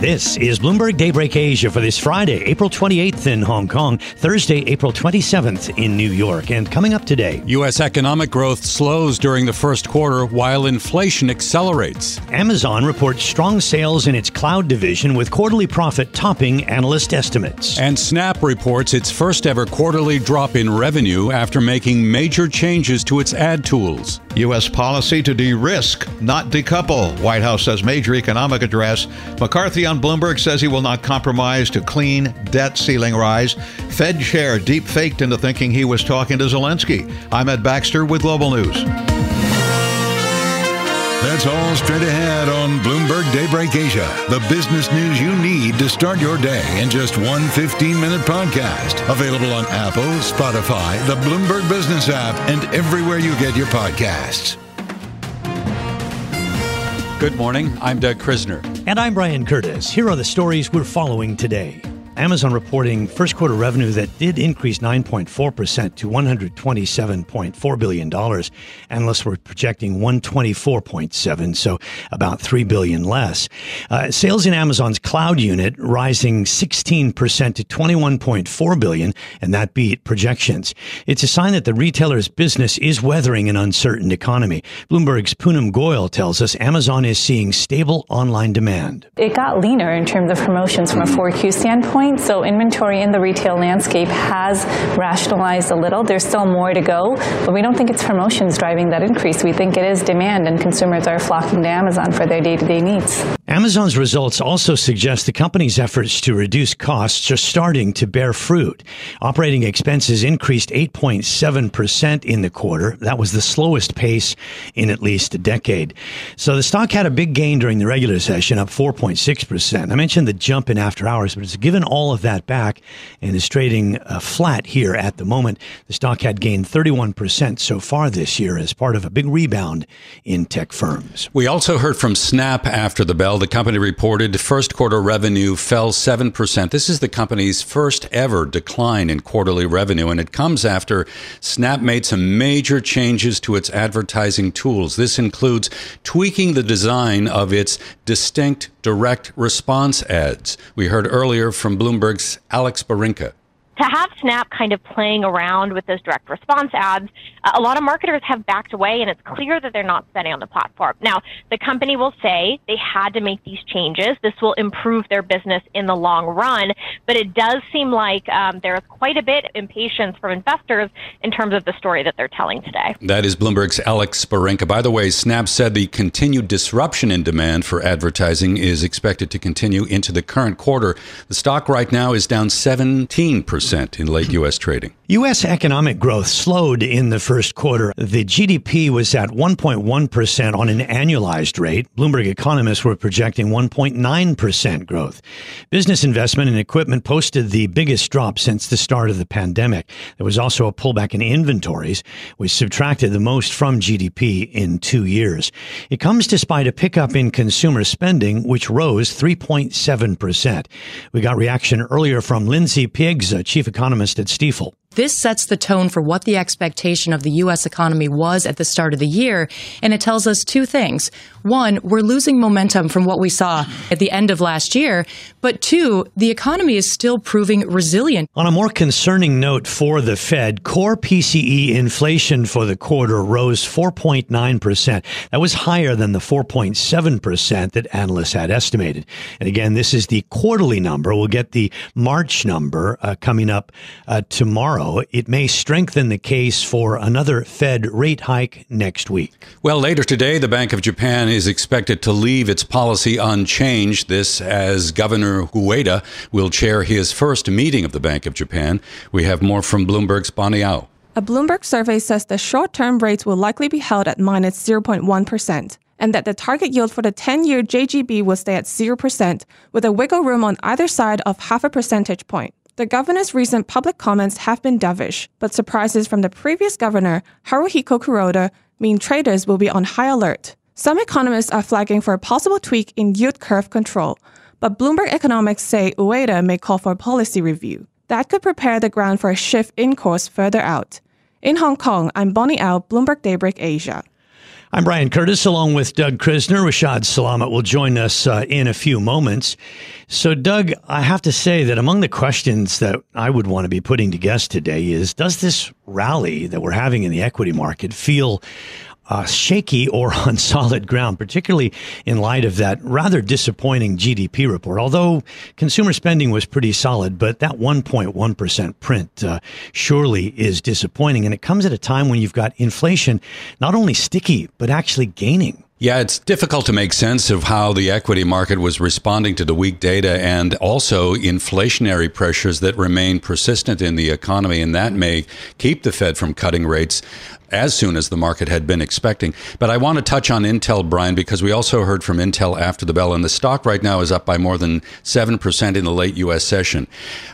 This is Bloomberg Daybreak Asia for this Friday, April 28th in Hong Kong, Thursday, April 27th in New York. And coming up today, U.S. economic growth slows during the first quarter while inflation accelerates. Amazon reports strong sales in its cloud division with quarterly profit topping analyst estimates. And Snap reports its first ever quarterly drop in revenue after making major changes to its ad tools. U.S. policy to de risk, not decouple. White House says major economic address. McCarthy on Bloomberg says he will not compromise to clean debt ceiling rise. Fed chair deep faked into thinking he was talking to Zelensky. I'm Ed Baxter with Global News. That's all straight ahead on Bloomberg Daybreak Asia, the business news you need to start your day in just one 15 minute podcast. Available on Apple, Spotify, the Bloomberg Business app, and everywhere you get your podcasts. Good morning. I'm Doug Krisner. And I'm Brian Curtis. Here are the stories we're following today. Amazon reporting first quarter revenue that did increase 9.4% to $127.4 billion. Analysts were projecting 124.7, so about 3 billion less. Uh, sales in Amazon's cloud unit rising 16% to 21.4 billion, and that beat projections. It's a sign that the retailer's business is weathering an uncertain economy. Bloomberg's Poonam Goyal tells us Amazon is seeing stable online demand. It got leaner in terms of promotions from a 4Q standpoint point. So inventory in the retail landscape has rationalized a little. There's still more to go, but we don't think it's promotions driving that increase. We think it is demand and consumers are flocking to Amazon for their day-to-day needs. Amazon's results also suggest the company's efforts to reduce costs are starting to bear fruit. Operating expenses increased 8.7% in the quarter. That was the slowest pace in at least a decade. So the stock had a big gain during the regular session, up 4.6%. I mentioned the jump in after hours, but it's given all of that back and is trading uh, flat here at the moment. The stock had gained 31% so far this year as part of a big rebound in tech firms. We also heard from Snap after the bell. The company reported first quarter revenue fell 7%. This is the company's first ever decline in quarterly revenue, and it comes after Snap made some major changes to its advertising tools. This includes tweaking the design of its distinct direct response ads. We heard earlier from Bloomberg's Alex Barinka to have Snap kind of playing around with those direct response ads, uh, a lot of marketers have backed away, and it's clear that they're not spending on the platform. Now, the company will say they had to make these changes. This will improve their business in the long run, but it does seem like um, there is quite a bit of impatience from investors in terms of the story that they're telling today. That is Bloomberg's Alex Barinka. By the way, Snap said the continued disruption in demand for advertising is expected to continue into the current quarter. The stock right now is down 17% in late U.S. trading. U.S. economic growth slowed in the first quarter. The GDP was at 1.1% on an annualized rate. Bloomberg economists were projecting 1.9% growth. Business investment in equipment posted the biggest drop since the start of the pandemic. There was also a pullback in inventories, which subtracted the most from GDP in two years. It comes despite a pickup in consumer spending, which rose 3.7%. We got reaction earlier from Lindsey Piegza, chief economist at Stifel. This sets the tone for what the expectation of the U.S. economy was at the start of the year, and it tells us two things. One, we're losing momentum from what we saw at the end of last year, but two, the economy is still proving resilient. On a more concerning note for the Fed, core PCE inflation for the quarter rose 4.9%. That was higher than the 4.7% that analysts had estimated. And again, this is the quarterly number. We'll get the March number uh, coming up uh, tomorrow tomorrow, it may strengthen the case for another Fed rate hike next week. Well, later today, the Bank of Japan is expected to leave its policy unchanged. This as Governor Ueda will chair his first meeting of the Bank of Japan. We have more from Bloomberg's Bonnie Au. A Bloomberg survey says the short term rates will likely be held at minus 0.1, and that the target yield for the 10 year JGB will stay at 0%, with a wiggle room on either side of half a percentage point. The governor's recent public comments have been dovish, but surprises from the previous governor, Haruhiko Kuroda, mean traders will be on high alert. Some economists are flagging for a possible tweak in yield curve control, but Bloomberg economics say Ueda may call for a policy review. That could prepare the ground for a shift in course further out. In Hong Kong, I'm Bonnie Au, Bloomberg Daybreak Asia. I'm Brian Curtis, along with Doug Krisner. Rishaad Salamat will join us uh, in a few moments. So, Doug, I have to say that among the questions that I would want to be putting to guests today is Does this rally that we're having in the equity market feel uh, shaky or on solid ground, particularly in light of that rather disappointing GDP report. Although consumer spending was pretty solid, but that 1.1% print uh, surely is disappointing. And it comes at a time when you've got inflation not only sticky, but actually gaining. Yeah, it's difficult to make sense of how the equity market was responding to the weak data and also inflationary pressures that remain persistent in the economy, and that may keep the Fed from cutting rates as soon as the market had been expecting. But I want to touch on Intel, Brian, because we also heard from Intel after the bell, and the stock right now is up by more than 7% in the late U.S. session.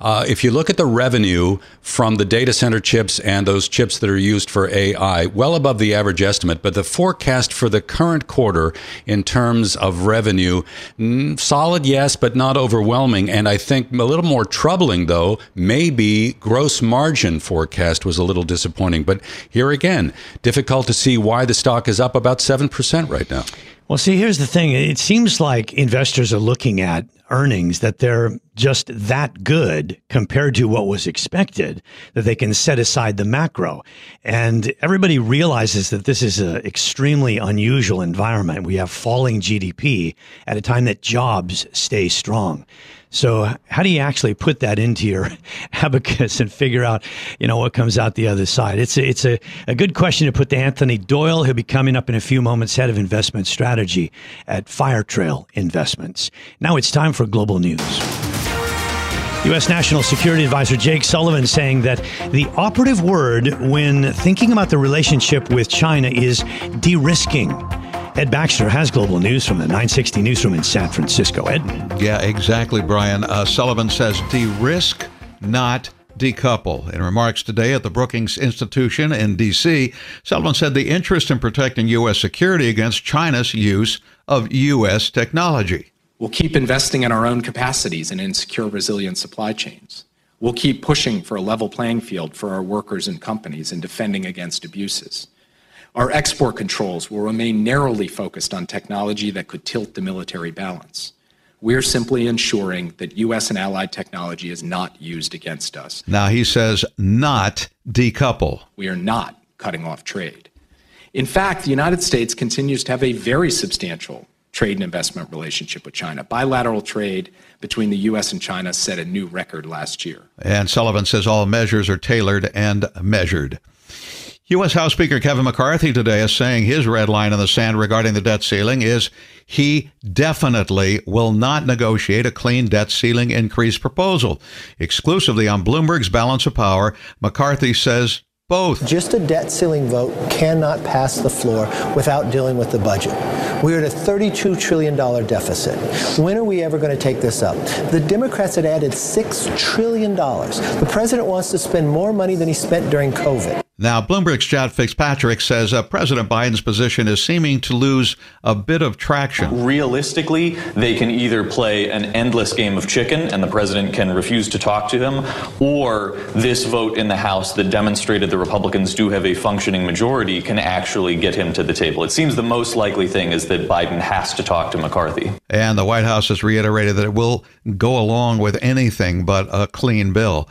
Uh, if you look at the revenue from the data center chips and those chips that are used for AI, well above the average estimate, but the forecast for the current quarter in terms of revenue, mm, solid, yes, but not overwhelming. And I think a little more troubling, though, maybe gross margin forecast was a little disappointing. But here again, again, difficult to see why the stock is up about 7% right now. Well, see, here's the thing. It seems like investors are looking at earnings that they're just that good compared to what was expected that they can set aside the macro. And everybody realizes that this is an extremely unusual environment. We have falling GDP at a time that jobs stay strong. So how do you actually put that into your abacus and figure out, you know, what comes out the other side? It's a, it's a, a good question to put to Anthony Doyle. He'll be coming up in a few moments, head of investment strategy at Firetrail Investments. Now it's time for global news. U.S. National Security Advisor Jake Sullivan saying that the operative word when thinking about the relationship with China is de risking. Ed Baxter has global news from the 960 newsroom in San Francisco. Ed? Yeah, exactly, Brian. Uh, Sullivan says de risk, not decouple. In remarks today at the Brookings Institution in D.C., Sullivan said the interest in protecting U.S. security against China's use of U.S. technology. We'll keep investing in our own capacities and in secure, resilient supply chains. We'll keep pushing for a level playing field for our workers and companies and defending against abuses. Our export controls will remain narrowly focused on technology that could tilt the military balance. We're simply ensuring that U.S. and allied technology is not used against us. Now, he says not decouple. We are not cutting off trade. In fact, the United States continues to have a very substantial trade and investment relationship with China. Bilateral trade between the U.S. and China set a new record last year. And Sullivan says all measures are tailored and measured. U.S. House Speaker Kevin McCarthy today is saying his red line in the sand regarding the debt ceiling is he definitely will not negotiate a clean debt ceiling increase proposal. Exclusively on Bloomberg's Balance of Power, McCarthy says both. Just a debt ceiling vote cannot pass the floor without dealing with the budget. We're at a $32 trillion deficit. When are we ever going to take this up? The Democrats had added $6 trillion. The president wants to spend more money than he spent during COVID. Now, Bloomberg's Jack Fitzpatrick says uh, President Biden's position is seeming to lose a bit of traction. Realistically, they can either play an endless game of chicken and the president can refuse to talk to him, or this vote in the House that demonstrated the Republicans do have a functioning majority can actually get him to the table. It seems the most likely thing is that Biden has to talk to McCarthy. And the White House has reiterated that it will go along with anything but a clean bill.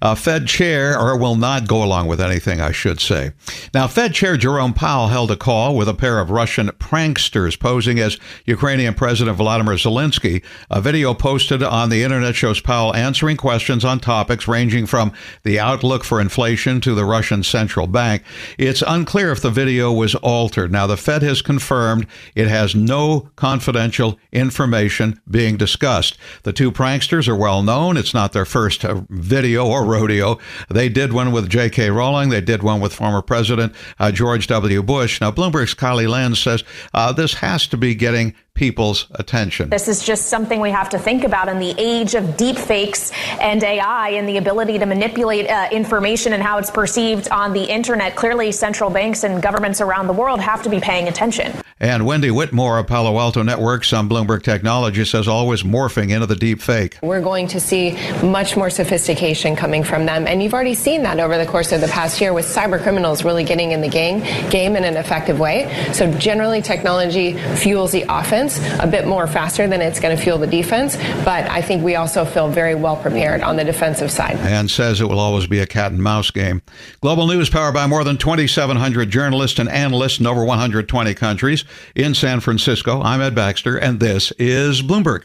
Uh, Fed chair, or will not go along with anything, I should say. Now, Fed Chair Jerome Powell held a call with a pair of Russian pranksters posing as Ukrainian President Vladimir Zelensky. A video posted on the internet shows Powell answering questions on topics ranging from the outlook for inflation to the Russian central bank. It's unclear if the video was altered. Now, the Fed has confirmed it has no confidential information being discussed. The two pranksters are well known. It's not their first uh, video or rodeo. They did one with J.K. Rowling. They did one with former President uh, George W. Bush. Now, Bloomberg's Kailey Leinz says uh, this has to be getting people's attention. This is just something we have to think about in the age of deep fakes and AI and the ability to manipulate uh, information and how it's perceived on the internet. Clearly, central banks and governments around the world have to be paying attention. And Wendy Whitmore of Palo Alto Networks on Bloomberg Technology says always morphing into the deep fake. We're going to see much more sophistication coming from them. And you've already seen that over the course of the past year with cyber criminals really getting in the game, game in an effective way. So generally technology fuels the offense a bit more faster than it's going to fuel the defense. But I think we also feel very well prepared on the defensive side. And says it will always be a cat and mouse game. Global news powered by more than 2,700 journalists and analysts in over 120 countries in San Francisco. I'm Ed Baxter, and this is Bloomberg.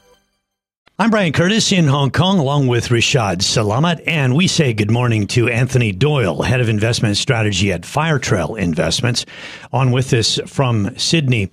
I'm Brian Curtis in Hong Kong, along with Rishaad Salamat, and we say good morning to Anthony Doyle, head of investment strategy at Firetrail Investments, on with us from Sydney.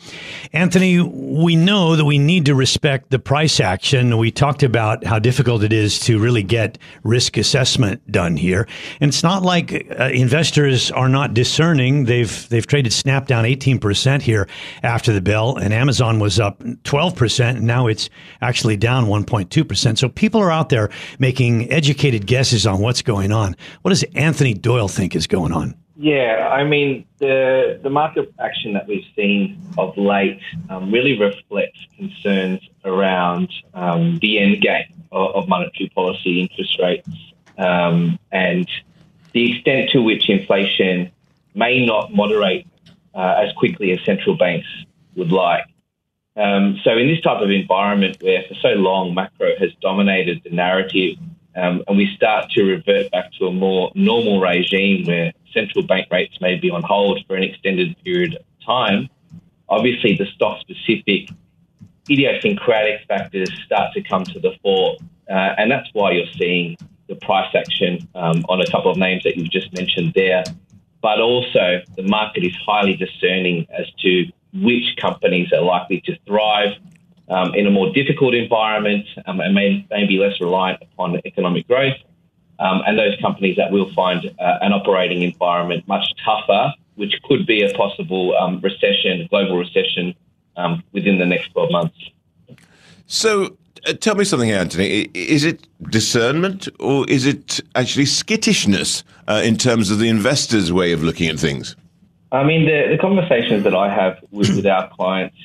Anthony, we know that we need to respect the price action. We talked about how difficult it is to really get risk assessment done here, and it's not like uh, investors are not discerning. They've they've traded Snap down 18% here after the bell, and Amazon was up 12%, and now it's actually down 1. 1.2%. So people are out there making educated guesses on what's going on. What does Anthony Doyle think is going on? Yeah, I mean, the, the market action that we've seen of late um, really reflects concerns around um, the end game of, of, monetary policy, interest rates, um, and the extent to which inflation may not moderate uh, as quickly as central banks would like. Um, so, in this type of environment where for so long macro has dominated the narrative, um, and we start to revert back to a more normal regime where central bank rates may be on hold for an extended period of time, obviously the stock specific idiosyncratic factors start to come to the fore. Uh, and that's why you're seeing the price action um, on a couple of names that you've just mentioned there. But also, the market is highly discerning as to which companies are likely to thrive um, in a more difficult environment um, and may, may be less reliant upon economic growth, um, and those companies that will find uh, an operating environment much tougher, which could be a possible um, recession, global recession, um, within the next 12 months. So, uh, tell me something, Anthony. Is it discernment or is it actually skittishness uh, in terms of the investor's way of looking at things? I mean, the, the conversations that I have with, with our clients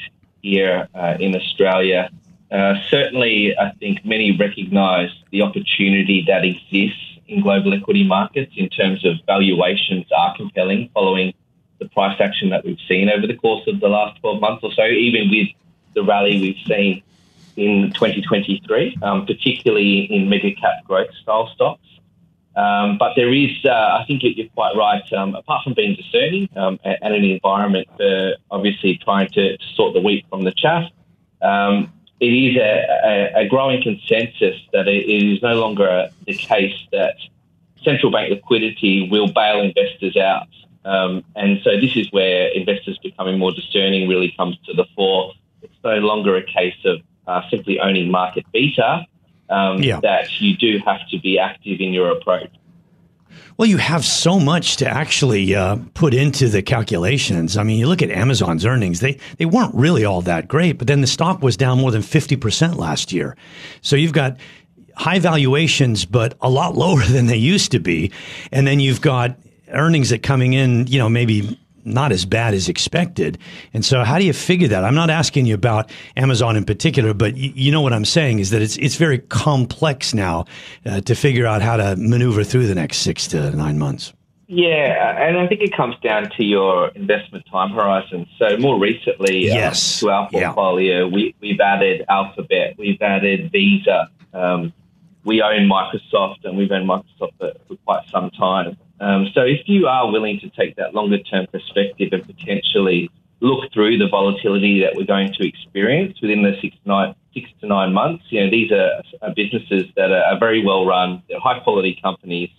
here uh, in Australia, uh, certainly I think many recognise the opportunity that exists in global equity markets in terms of valuations are compelling following the price action that we've seen over the course of the last 12 months or so, even with the rally we've seen in 2023, um, particularly in mega cap growth style stocks. Um, but there is, uh, I think you're quite right. Um, apart from being discerning um, and, an environment for obviously trying to, to, sort the wheat from the chaff, um, it is a, a, a, growing consensus that it is no longer the case that central bank liquidity will bail investors out. Um, and so this is where investors becoming more discerning really comes to the fore. It's no longer a case of uh, simply owning market beta, um, Yeah. that you do have to be active in your approach. Well, you have so much to actually uh, put into the calculations. I mean, you look at Amazon's earnings; they they weren't really all that great, but then the stock was down more than fifty percent last year. So you've got high valuations, but a lot lower than they used to be, and then you've got earnings that coming in, you know, maybe not as bad as expected. And so, how do you figure that? I'm not asking you about Amazon in particular, but you, you know what I'm saying is that it's it's very complex now uh, to figure out how to maneuver through the next six to nine months. Yeah, and I think it comes down to your investment time horizon. So more recently, um, Yes. to our portfolio, we, we've added Alphabet, we've added Visa, um, we own Microsoft, and we've owned Microsoft for, for quite some time. Um, so if you are willing to take that longer term perspective and potentially look through the volatility that we're going to experience within the six, nine, six to nine months, you know, these are, are businesses that are, are very well run, they're high quality companies,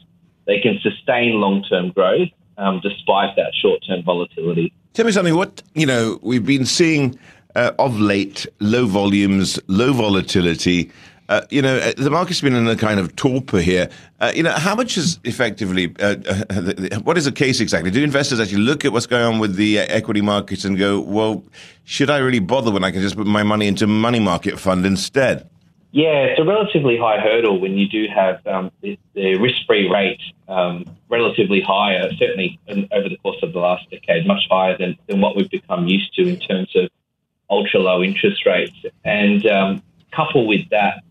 they can sustain long term growth um, despite that short term volatility. Tell me something. What you know, we've been seeing uh, of late: low volumes, low volatility. Uh, you know, uh, the market's been in a kind of torpor here. Uh, you know, how much is effectively? Uh, uh, what is the case exactly? Do investors actually look at what's going on with the equity markets and go, "Well, should I really bother when I can just put my money into money market fund instead?" Yeah, it's a relatively high hurdle when you do have um, the, the risk-free rate um, relatively higher, certainly in, over the course of the last decade, much higher than, than what we've become used to in terms of ultra-low interest rates. And um, couple with that,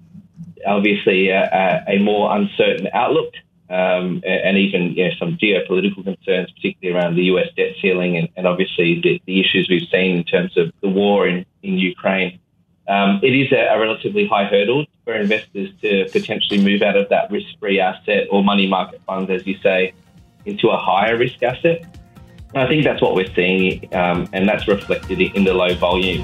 obviously, a, a more uncertain outlook um, and even you know, some geopolitical concerns, particularly around the US debt ceiling and, and obviously the, the issues we've seen in terms of the war in, in Ukraine. Um, it is a, a relatively high hurdle for investors to potentially move out of that risk-free asset or money market funds, as you say, into a higher risk asset. And I think that's what we're seeing, um, and that's reflected in the low volume.